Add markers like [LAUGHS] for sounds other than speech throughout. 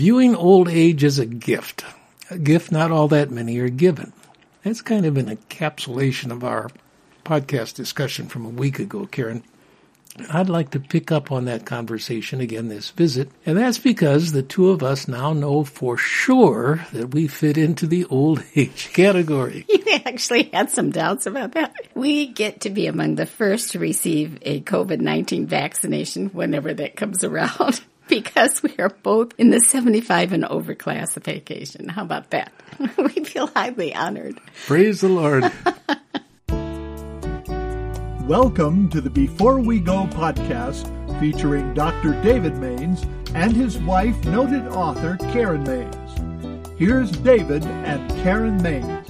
Viewing old age as a gift. A gift not all that many are given. That's kind of an encapsulation of our podcast discussion from a week ago, Karen. I'd like to pick up on that conversation again this visit, and that's because the two of us now know for sure that we fit into the old [LAUGHS] age category. You actually had some doubts about that. We get to be among the first to receive a COVID 19 vaccination whenever that comes around. [LAUGHS] Because we are both in the 75 and over classification. How about that? [LAUGHS] we feel highly honored. Praise the Lord. Welcome to the Before We Go podcast featuring Dr. David Mains and his wife, noted author Karen Mains. Here's David and Karen Mains.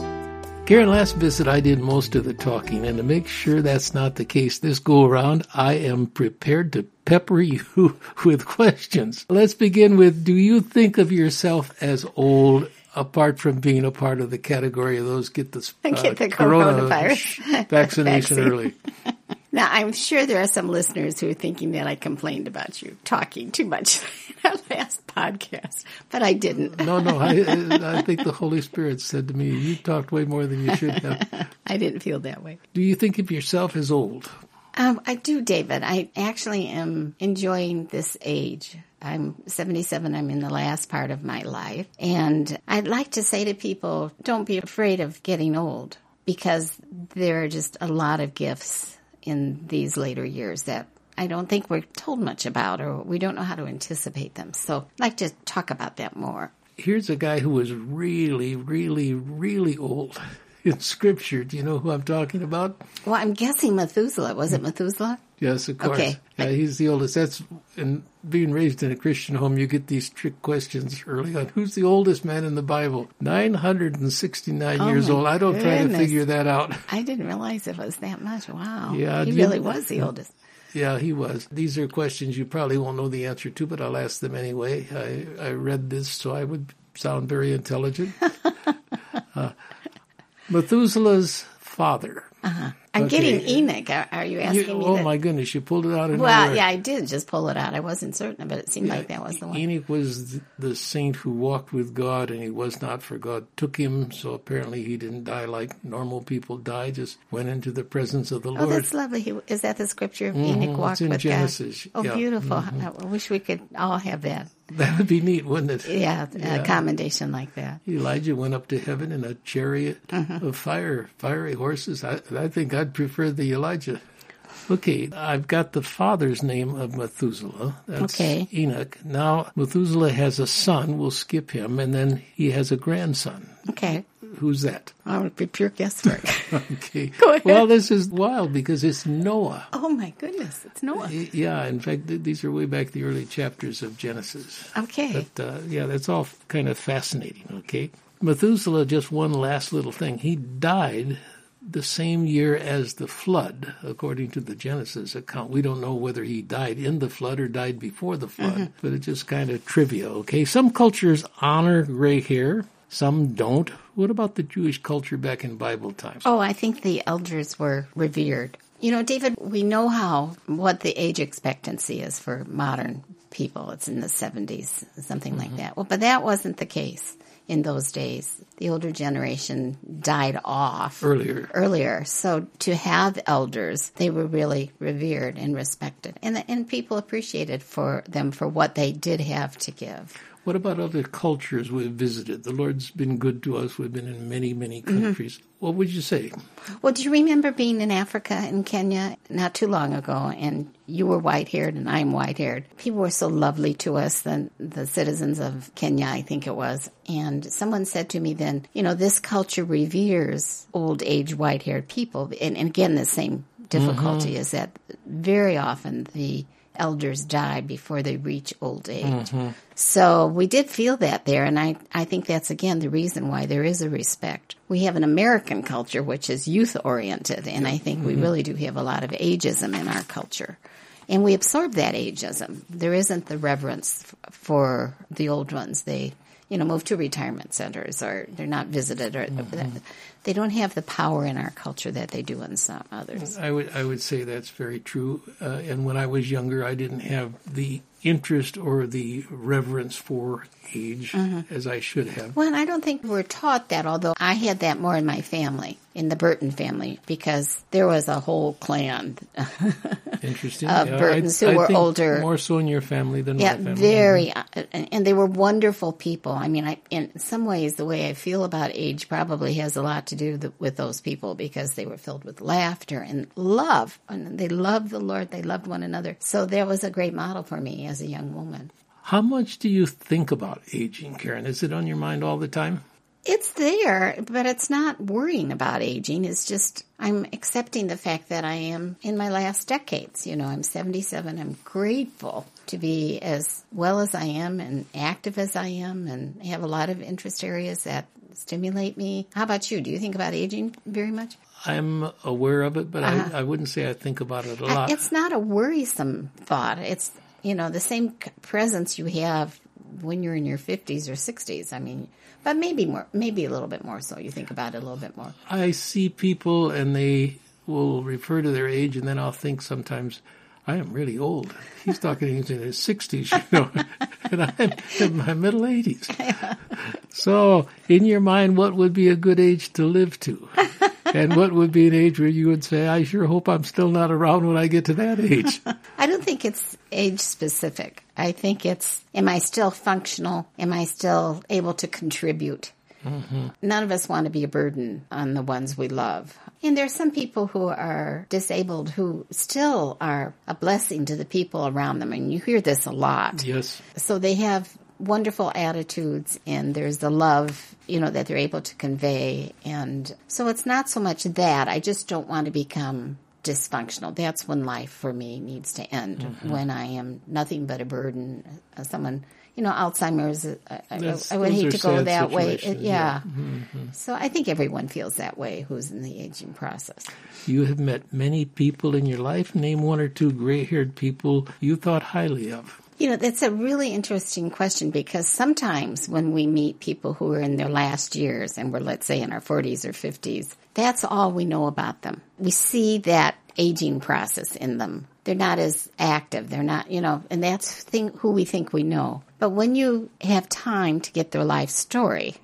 Karen, last visit I did most of the talking, and to make sure that's not the case this go around, I am prepared to pepper you [LAUGHS] with questions. Let's begin with Do you think of yourself as old apart from being a part of the category of those get the, uh, get the coronavirus [LAUGHS] vaccination early? [LAUGHS] Now, I'm sure there are some listeners who are thinking that I complained about you talking too much in our last podcast, but I didn't. No, no, I, I think the Holy Spirit said to me, you talked way more than you should have. I didn't feel that way. Do you think of yourself as old? Um, I do, David. I actually am enjoying this age. I'm 77. I'm in the last part of my life. And I'd like to say to people, don't be afraid of getting old because there are just a lot of gifts in these later years that I don't think we're told much about or we don't know how to anticipate them. So I'd like to talk about that more. Here's a guy who was really, really, really old [LAUGHS] in Scripture. Do you know who I'm talking about? Well, I'm guessing Methuselah. Was it Methuselah? Yes, of course. Okay. Yeah, he's the oldest. That's and being raised in a Christian home, you get these trick questions early on. Who's the oldest man in the Bible? Nine hundred and sixty-nine Oh, years old. I don't try to figure that out. I didn't realize it was that much. Wow. Yeah, He do you- really was the oldest. Yeah, he was. These are questions you probably won't know the answer to, but I'll ask them anyway. I, I read this so I would sound very intelligent. [LAUGHS] uh, Methuselah's father. I'm Okay. getting Enoch. Are, you You- asking me oh that? my goodness, you pulled it out of Well, yeah, I did just pull it out. I wasn't certain, but it seemed like that was the one. Enoch was the saint who walked with God, and he was not, for God took him. So apparently, he didn't die like normal people die; just went into the presence of the Lord. Oh, Lord. that's lovely. He, is that the scripture of Enoch walked it's in with Genesis, God? Oh, yeah. Mm-hmm. beautiful. I wish we could all have that. That would be neat, wouldn't it? Yeah, a commendation like that. Elijah went up to heaven in a chariot Mm-hmm. of fire, fiery horses. I, I think I'd prefer the Elijah. Okay, I've got the father's name of Methuselah. That's Okay. Enoch. Now, Methuselah has a son. We'll skip him. And then he has a grandson. Okay. Who's that? I would be pure guesswork. [LAUGHS] Okay. [LAUGHS] Go ahead. Well, this is wild because it's Noah. oh my goodness, it's Noah. Yeah, in fact, th- these are way back the early chapters of Genesis. Okay. But uh, yeah, that's all kind of fascinating. Okay, Methuselah. Just one last little thing. He died the same year as the flood, according to the Genesis account. We don't know whether he died in the flood or died before the flood, Mm-hmm. but it's just kind of trivia. Okay, some cultures honor gray hair, some don't. What about the Jewish culture back in Bible times? Oh, I think the elders were revered. You know, David, we know how what the age expectancy is for modern people. It's in the 70s, something like mm-hmm. that. Well, but that wasn't the case in those days. The older generation died off Earlier. earlier. So to have elders, they were really revered and respected. And and people appreciated for them for what they did have to give. What about other cultures we've visited? The Lord's been good to us. We've been in many, many Mm-hmm. countries. What would you say? Well, do you remember being in Africa and Kenya not too long ago and you were white haired and I'm white haired? People were so lovely to us, the, the citizens of Kenya, I think it was. And someone said to me then, you know, this culture reveres old age white haired people. And, and again, the same difficulty is that very often the elders die before they reach old age. Mm-hmm. So we did feel that there, and I, I think that's again the reason why there is a respect. We have an American culture which is youth oriented, and I think we mm-hmm. really do have a lot of ageism in our culture. And we absorb that ageism. There isn't the reverence f- for the old ones. They, you know, move to retirement centers or they're not visited or mm-hmm. They don't have the power in our culture that they do in some others. I would I would say that's very true. Uh, and when I was younger, I didn't have the interest or the reverence for age as I should have. Well, and I don't think we're taught that, although I had that more in my family, in the Burton family, because there was a whole clan. [LAUGHS] Interesting. Of Yeah, Burtons I, who I were older. More so in your family than yeah, my family. Yeah, very, uh, and and they were wonderful people. I mean, I, in some ways, the way I feel about age probably has a lot to do th- with those people because they were filled with laughter and love, and they loved the Lord. They loved one another. So that was a great model for me as a young woman. How much do you think about aging, Karen? Is it on your mind all the time? It's there, but it's not worrying about aging. It's just I'm accepting the fact that I am in my last decades. You know, I'm 77. I'm grateful to be as well as I am and active as I am and have a lot of interest areas that stimulate me. How about you? Do you think about aging very much? I'm aware of it, but I, I wouldn't say I think about it a Uh-huh. Lot. It's not a worrisome thought. It's, you know, the same presence you have when you're in your 50s or 60s. I mean, but maybe more, maybe a little bit more so. You think about it a little bit more. I see people and they will refer to their age, and then I'll think sometimes, I am really old. He's talking he's in his 60s, you know, [LAUGHS] and I'm in my middle 80s. So, in your mind, what would be a good age to live to? And what would be an age where you would say, I sure hope I'm still not around when I get to that age? I don't think it's age specific. I think it's, am I still functional? Am I still able to contribute? None of us want to be a burden on the ones we love. And there are some people who are disabled who still are a blessing to the people around them. And you hear this a lot. Yes. So they have wonderful attitudes and there's the love, you know, that they're able to convey. And so it's not so much that. I just don't want to become dysfunctional. That's when life for me needs to end, when I am nothing but a burden. Uh, someone, you know, Alzheimer's, uh, I, I, I would hate to go that way. situations, yeah. yeah. So I think everyone feels that way who's in the aging process. You have met many people in your life. Name one or two gray haired people you thought highly of. You know, that's a really interesting question because sometimes when we meet people who are in their last years and we're, let's say, in our 40s or 50s, that's all we know about them. We see that aging process in them. They're not as active. They're not, you know, and that's thing, who we think we know. But when you have time to get their life story,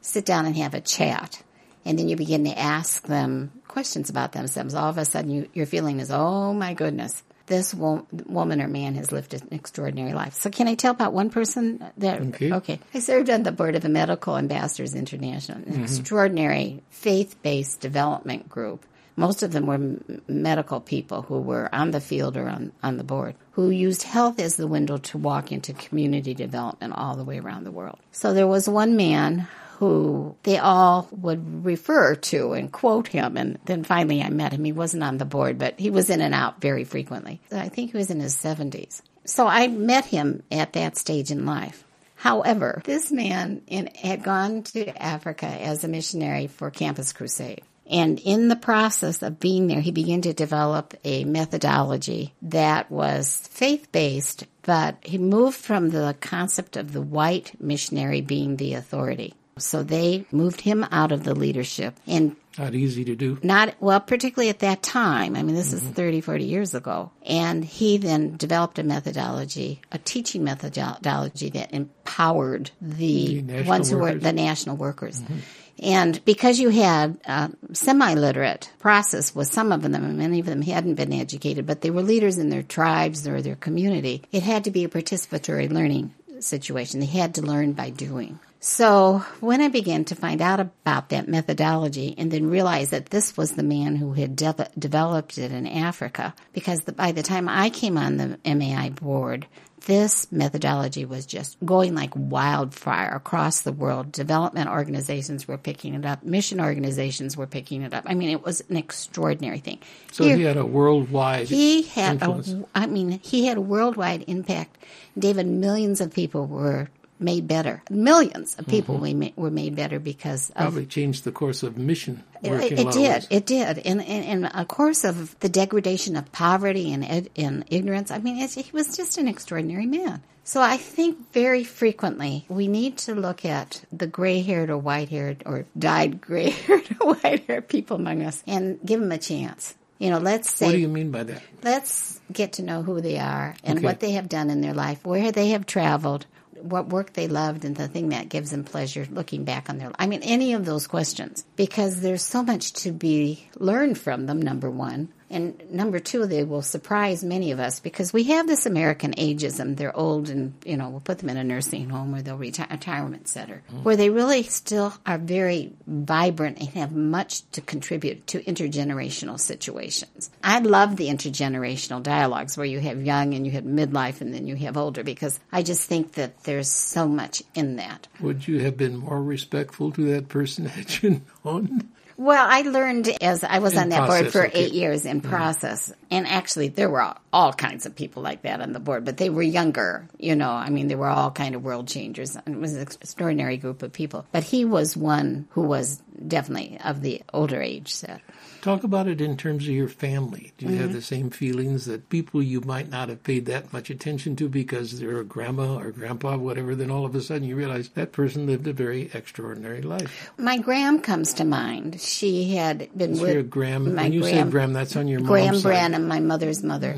sit down and have a chat, and then you begin to ask them questions about themselves, all of a sudden you, your feeling is, oh my goodness, this wo- woman or man has lived an extraordinary life. So can I tell about one person that? Okay. I served on the board of the Medical Ambassadors International, an mm-hmm. extraordinary faith-based development group. Most of them were m- medical people who were on the field or on, on the board, who used health as the window to walk into community development all the way around the world. So there was one man who they all would refer to and quote him. And then finally I met him. He wasn't on the board, but he was in and out very frequently. I think he was in his 70s. So I met him at that stage in life. However, this man in, had gone to Africa as a missionary for Campus Crusade. And in the process of being there, he began to develop a methodology that was faith based, but he moved from the concept of the white missionary being the authority. So they moved him out of the leadership. And Not easy to do. not well particularly at that time. I mean this is mm-hmm. 30 40 years ago. And he then developed a methodology a teaching methodology that empowered the, The ones who were the national workers mm-hmm. And because you had a semi-literate process with some of them and many of them hadn't been educated but they were leaders in their tribes or their community it had to be a participatory learning situation. They had to learn by doing. So when I began to find out about that methodology and then realize that this was the man who had de- developed it in Africa, because the, by the time I came on the MAI board, this methodology was just going like wildfire across the world. Development organizations were picking it up. Mission organizations were picking it up. I mean, it was an extraordinary thing. So Here- he had a worldwide. he had influence. a, I mean, he had a worldwide impact. David, millions of people were made better. Millions of people mm-hmm. we ma- were made better because of probably changed the course of mission it, it did. It did. In, in, a course of the degradation of poverty and, ed, and ignorance, I mean, he was just an extraordinary man. So I think very frequently we need to look at the gray-haired or white-haired or dyed [LAUGHS] gray-haired or white-haired people among us and give them a chance You know, let's say What do you mean by that? let's get to know who they are and Okay. what they have done in their life, where they have traveled, what work they loved, and the thing that gives them pleasure looking back on their I mean, any of those questions, because there's so much to be learned from them, number one. And number two, they will surprise many of us because we have this American ageism. They're old and, you know, we'll put them in a nursing home or they'll retire retirement center mm-hmm. where they really still are very vibrant and have much to contribute to intergenerational situations. I love the intergenerational dialogues where you have young and you have midlife and then you have older because I just think that there's so much in that. Would you have been more respectful to that person had you known? Well, I learned as I was In on that board for okay. eight years in mm-hmm. process. And actually, there were all, all kinds of people like that on the board, but they were younger. You know, I mean, they were all kind of world changers. And it was an extraordinary group of people. But he was one who was definitely of the older age set. Talk about it in terms of your family. Do you Mm-hmm. have the same feelings that people you might not have paid that much attention to because they're a grandma or grandpa, whatever, then all of a sudden you realize that person lived a very extraordinary life. My Gram comes to mind. She had been So with your Graham, my when you say Gram- Graham, that's on your Graham mom's side. Branham, my mother's mother.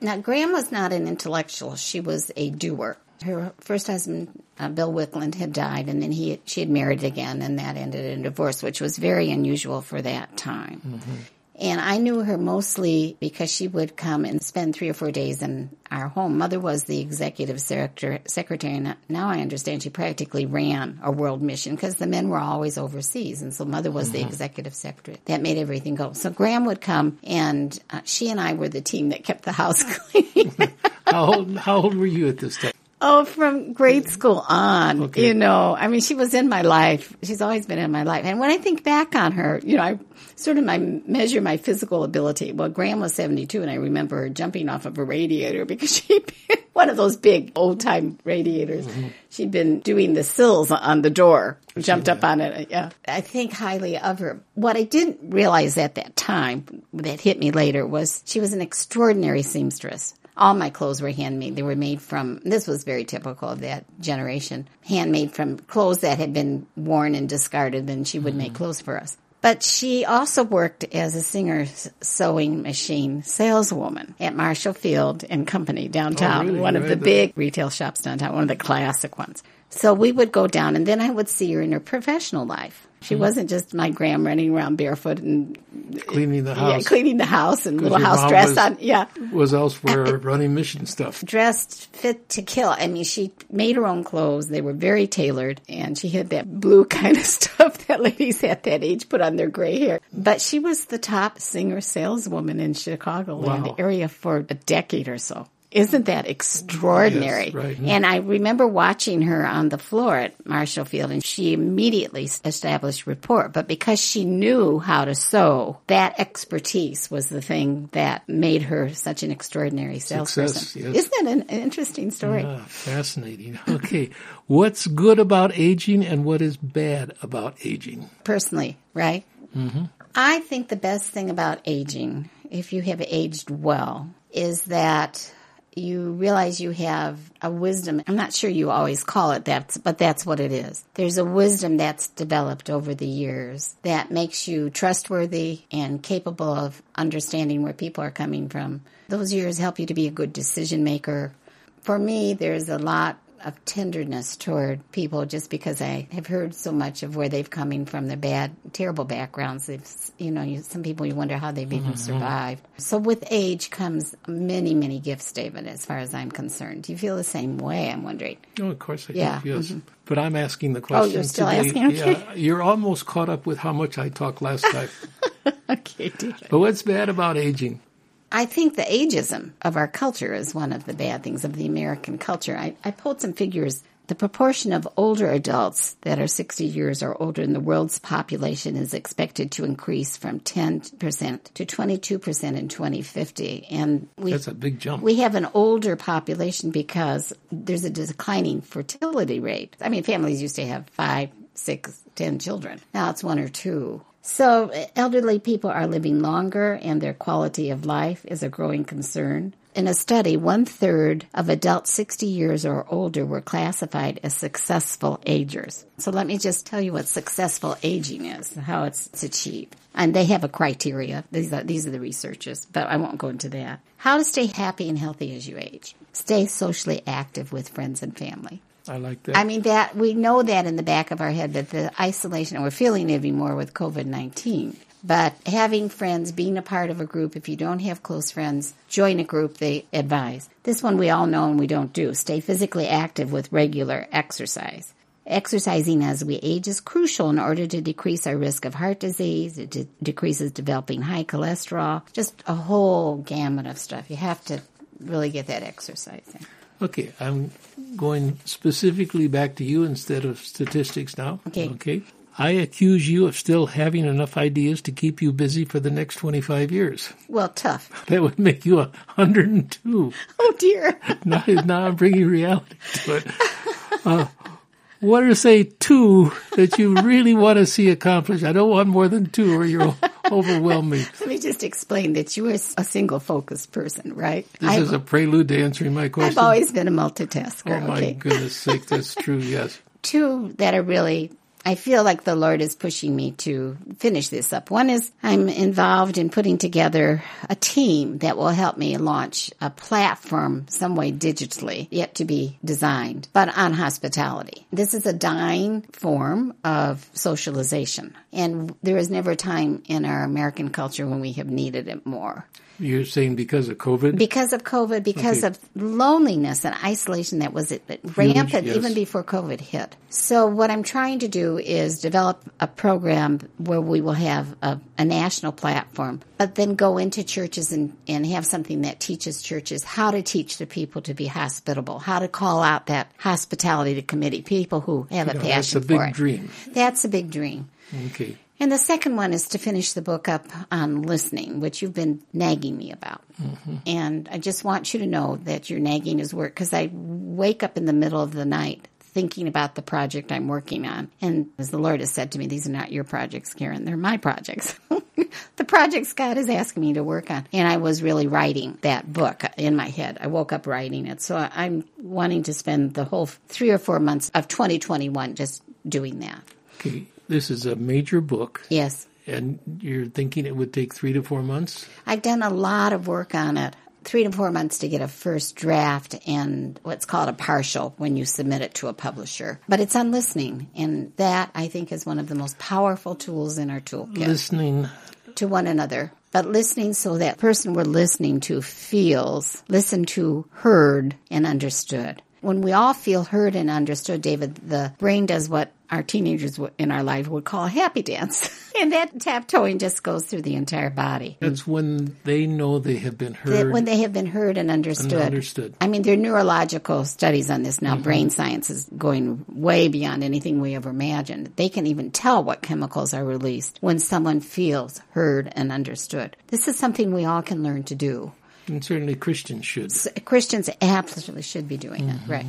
Now, Graham was not an intellectual; she was a doer. Her first husband, uh, Bill Wickland, had died, and then he she had married again, and that ended in divorce, which was very unusual for that time. And I knew her mostly because she would come and spend three or four days in our home. Mother was the executive secretary, secretary and now I understand she practically ran a world mission because the men were always overseas. And so mother was the executive secretary. That made everything go. So Graham would come and uh, she and I were the team that kept the house [LAUGHS] clean. [LAUGHS] How old, how old were you at this time? Oh, from grade school on, Okay. you know, I mean, she was in my life. She's always been in my life. And when I think back on her, you know, I sort of my measure my physical ability. Well, Graham was 72 and I remember her jumping off of a radiator because [LAUGHS] she'd been one of those big old time radiators. She'd been doing the sills on the door, jumped up on it. Uh, yeah. I think highly of her. What I didn't realize at that time that hit me later was she was an extraordinary seamstress. All my clothes were handmade. They were made from, this was very typical of that generation, handmade from clothes that had been worn and discarded, and she would make mm-hmm. clothes for us. But she also worked as a singer sewing machine saleswoman at Marshall Field and Company downtown, Oh, really? one of the big retail shops downtown, one of the classic ones. So we would go down, and then I would see her in her professional life. She Mm-hmm. wasn't just my gram running around barefoot and Cleaning the yeah, house. cleaning the house and little house mom dress was- on. Yeah, was elsewhere [LAUGHS] running mission stuff. dressed fit to kill. I mean, she made her own clothes. They were very tailored, and she had that blue [LAUGHS] kind of stuff that ladies at that age put on their gray hair. But she was the top singer saleswoman in Chicagoland Wow. area for a decade or so. Isn't that extraordinary? Yes, right. And I remember watching her on the floor at Marshall Field, and she immediately established rapport. But because she knew how to sew, that expertise was the thing that made her such an extraordinary salesperson. Success, yes. Isn't that an interesting story? Fascinating. [LAUGHS] Okay. What's good about aging and what is bad about aging? Personally, right? Mm-hmm. I think the best thing about aging, if you have aged well, is that you realize you have a wisdom. I'm not sure you always call it that, but that's what it is. There's a wisdom that's developed over the years that makes you trustworthy and capable of understanding where people are coming from. Those years help you to be a good decision maker. For me, there's a lot of tenderness toward people just because I have heard so much of where they've coming from, their bad, terrible backgrounds. They've, you know, you, some people you wonder how they've even mm-hmm. survived. So with age comes many, many gifts, David, as far as I'm concerned. Do you feel the same way? I'm wondering. Oh, of course I Yeah, do. Yes. Mm-hmm. But I'm asking the oh, question. Oh, you're still today. asking? Okay. Yeah, you're almost caught up with how much I talked last time. [LAUGHS] Okay, but what's bad about aging? I think the ageism of our culture is one of the bad things of the American culture. I, I pulled some figures. The proportion of older adults that are 60 years or older in the world's population is expected to increase from 10% to 22% in 2050. And we, That's a big jump. we have an older population because there's a declining fertility rate. I mean, families used to have five, six, ten children. Now it's one or two. So elderly people are living longer and their quality of life is a growing concern. In a study, one third of adults 60 years or older were classified as successful agers. So let me just tell you what successful aging is, how it's achieved. And they have a criteria. These are, these are the researchers, but I won't go into that. How to stay happy and healthy as you age. Stay socially active with friends and family. I like that. I mean that we know that in the back of our head that the isolation and we're feeling it even more with COVID nineteen. But having friends, being a part of a group, if you don't have close friends, join a group, they advise. This one we all know and we don't do. Stay physically active with regular exercise. Exercising as we age is crucial in order to decrease our risk of heart disease. It de- decreases developing high cholesterol. Just a whole gamut of stuff. You have to really get that exercise in. Okay, I'm going specifically back to you instead of statistics now. Okay. Okay. I accuse you of still having enough ideas to keep you busy for the next 25 years. Well, tough. [LAUGHS] That would make you 102. [LAUGHS] Oh dear. [LAUGHS] now, now I'm bringing reality to it. Uh, what are say two that you really want to see accomplished? I don't want more than two, or you'll overwhelm me. [LAUGHS] Let me just explain that you are a single focused person, right? This I've, is a prelude to answering my question. I've always been a multitasker. oh my okay. goodness sake, that's true. Yes. [LAUGHS] Two that are really I feel like the Lord is pushing me to finish this up. One is I'm involved in putting together a team that will help me launch a platform some way digitally, yet to be designed, but on hospitality. This is a dying form of socialization. And there is never a time in our American culture when we have needed it more. You're saying because of COVID? Because of COVID, because Okay. of loneliness and isolation that was rampant yes. even before COVID hit. So what I'm trying to do is develop a program where we will have a, a national platform, but then go into churches and, and have something that teaches churches how to teach the people to be hospitable, how to call out that hospitality to committee, people who have a Yeah, passion that's a big for it. dream. That's a big dream. Okay. And the second one is to finish the book up on listening, which you've been nagging me about. Mm-hmm. And I just want you to know that your nagging is work because I wake up in the middle of the night thinking about the project I'm working on. And as the Lord has said to me, these are not your projects, Karen, they're my projects. [LAUGHS] the projects God is asking me to work on. And I was really writing that book in my head. I woke up writing it. So I'm wanting to spend the whole three or four months of 2021 just doing that. Okay. This is a major book, Yes. and you're thinking it would take three to four months? I've done a lot of work on it. Three to four months to get a first draft and what's called a partial when you submit it to a publisher. But it's on listening, and that I think is one of the most powerful tools in our toolkit Listening. to one another. But listening so that person we're listening to feels listened to, heard, and understood. When we all feel heard and understood, David, the brain does what our teenagers in our life would call happy dance. [LAUGHS] and that taptoeing just goes through the entire body. That's when they know they have been that heard. when they have been heard and understood. And understood. I mean, there are neurological studies on this now. Mm-hmm. Brain science is going way beyond anything we ever imagined. They can even tell what chemicals are released when someone feels heard and understood. This is something we all can learn to do. and certainly Christians should. Christians absolutely should be doing it, mm-hmm. right?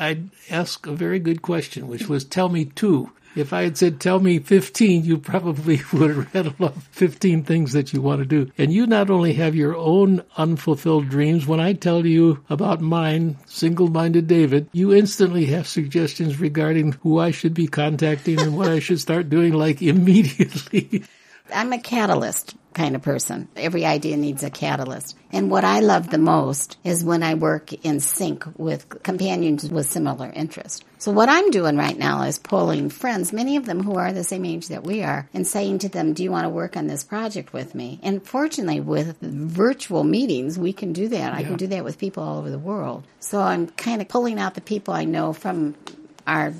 I'd ask a very good question, which was tell me two. If I had said tell me 15, you probably [LAUGHS] would have rattled off 15 things that you want to do. And you not only have your own unfulfilled dreams, when I tell you about mine, single minded David, you instantly have suggestions regarding who I should be contacting and what I should start doing like [LAUGHS] immediately. I'm a catalyst kind of person. Every idea needs a catalyst. And what I love the most is when I work in sync with companions with similar interests. So what I'm doing right now is pulling friends, many of them who are the same age that we are, and saying to them, do you want to work on this project with me? And fortunately with virtual meetings, we can do that. I can do that with people all over the world. So I'm kind of pulling out the people I know from our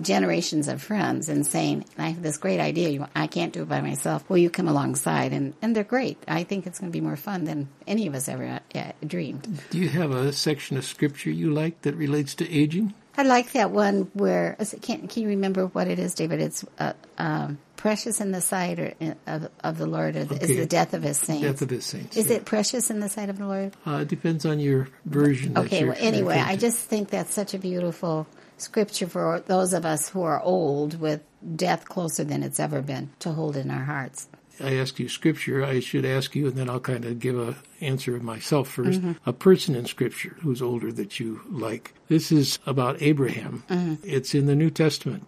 generations of friends and saying, I have this great idea. I can't do it by myself. Will you come alongside? And, and they're great. I think it's going to be more fun than any of us ever uh, dreamed. Do you have a section of scripture you like that relates to aging? I like that one where, can, can you remember what it is, David? It's uh, um, precious in the sight or, uh, of, of the Lord or the, is Okay. the death of his saints. Death of his saints. is yeah. it precious in the sight of the Lord? Uh, it depends on your version. Okay, well, anyway, I just think that's such a beautiful scripture for those of us who are old with death closer than it's ever been to hold in our hearts. I ask you scripture, I should ask you, and then I'll kind of give a answer of myself 1st mm-hmm. A person in scripture who's older that you like. This is about Abraham. Mm-hmm. It's in the New Testament.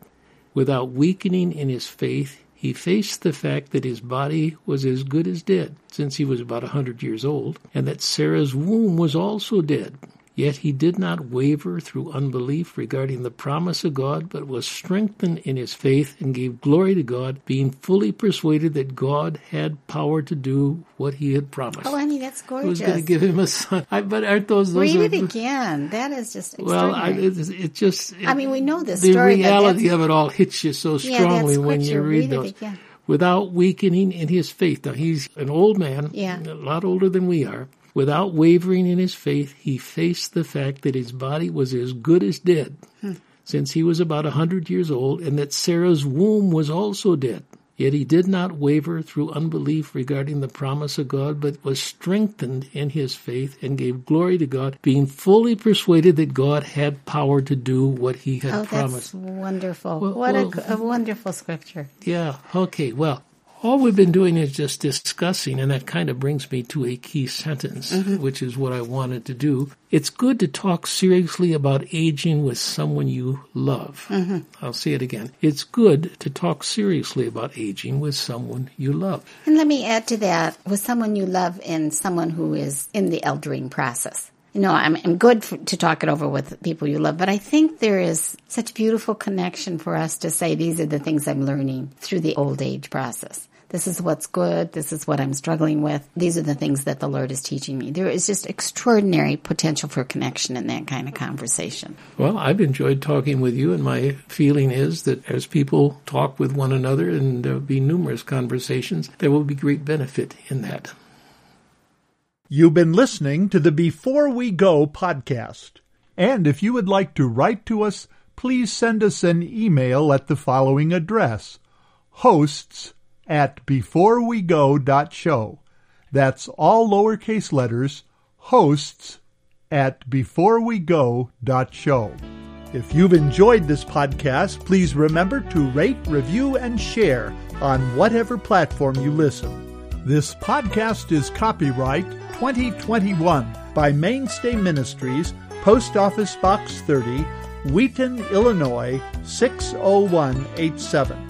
Without weakening in his faith, he faced the fact that his body was as good as dead, since he was about a hundred years old, and that Sarah's womb was also dead. Yet he did not waver through unbelief regarding the promise of God, but was strengthened in his faith and gave glory to God, being fully persuaded that God had power to do what he had promised. Oh, honey, that's He was gorgeous. going to give him a son. I, but aren't those those Read are, it again. That is just Well, I, it, it just. I mean, we know this the story, reality of it all hits you so strongly that's when you read Read it those. Without weakening in his faith. Now he's an old man, Yeah. a lot older than we are. Without wavering in his faith, he faced the fact that his body was as good as dead, Hmm. since he was about a hundred years old, and that Sarah's womb was also dead. Yet he did not waver through unbelief regarding the promise of God, but was strengthened in his faith and gave glory to God, being fully persuaded that God had power to do what he had Oh, promised. that's wonderful. Well, what well- a, a wonderful scripture. Yeah, okay, well, all we've been doing is just discussing, and that kind of brings me to a key sentence, mm-hmm. which is what I wanted to do. It's good to talk seriously about aging with someone you love. Mm-hmm. I'll say it again. It's good to talk seriously about aging with someone you love. And let me add to that with someone you love and someone who is in the eldering process. Know, I'm, I'm good for, to talk it over with people you love, but I think there is such beautiful connection for us to say these are the things I'm learning through the old age process. This is what's good. This is what I'm struggling with. These are the things that the Lord is teaching me. There is just extraordinary potential for connection in that kind of conversation. Well, I've enjoyed talking with you, and my feeling is that as people talk with one another, and there'll be numerous conversations, there will be great benefit in that. You've been listening to the Before We Go podcast. And if you would like to write to us, please send us an email at the following address hosts at beforewego.show. That's all lowercase letters, hosts at beforewego.show. If you've enjoyed this podcast, please remember to rate, review, and share on whatever platform you listen. This podcast is copyright 2021 by Mainstay Ministries, Post Office Box 30, Wheaton, Illinois 60187.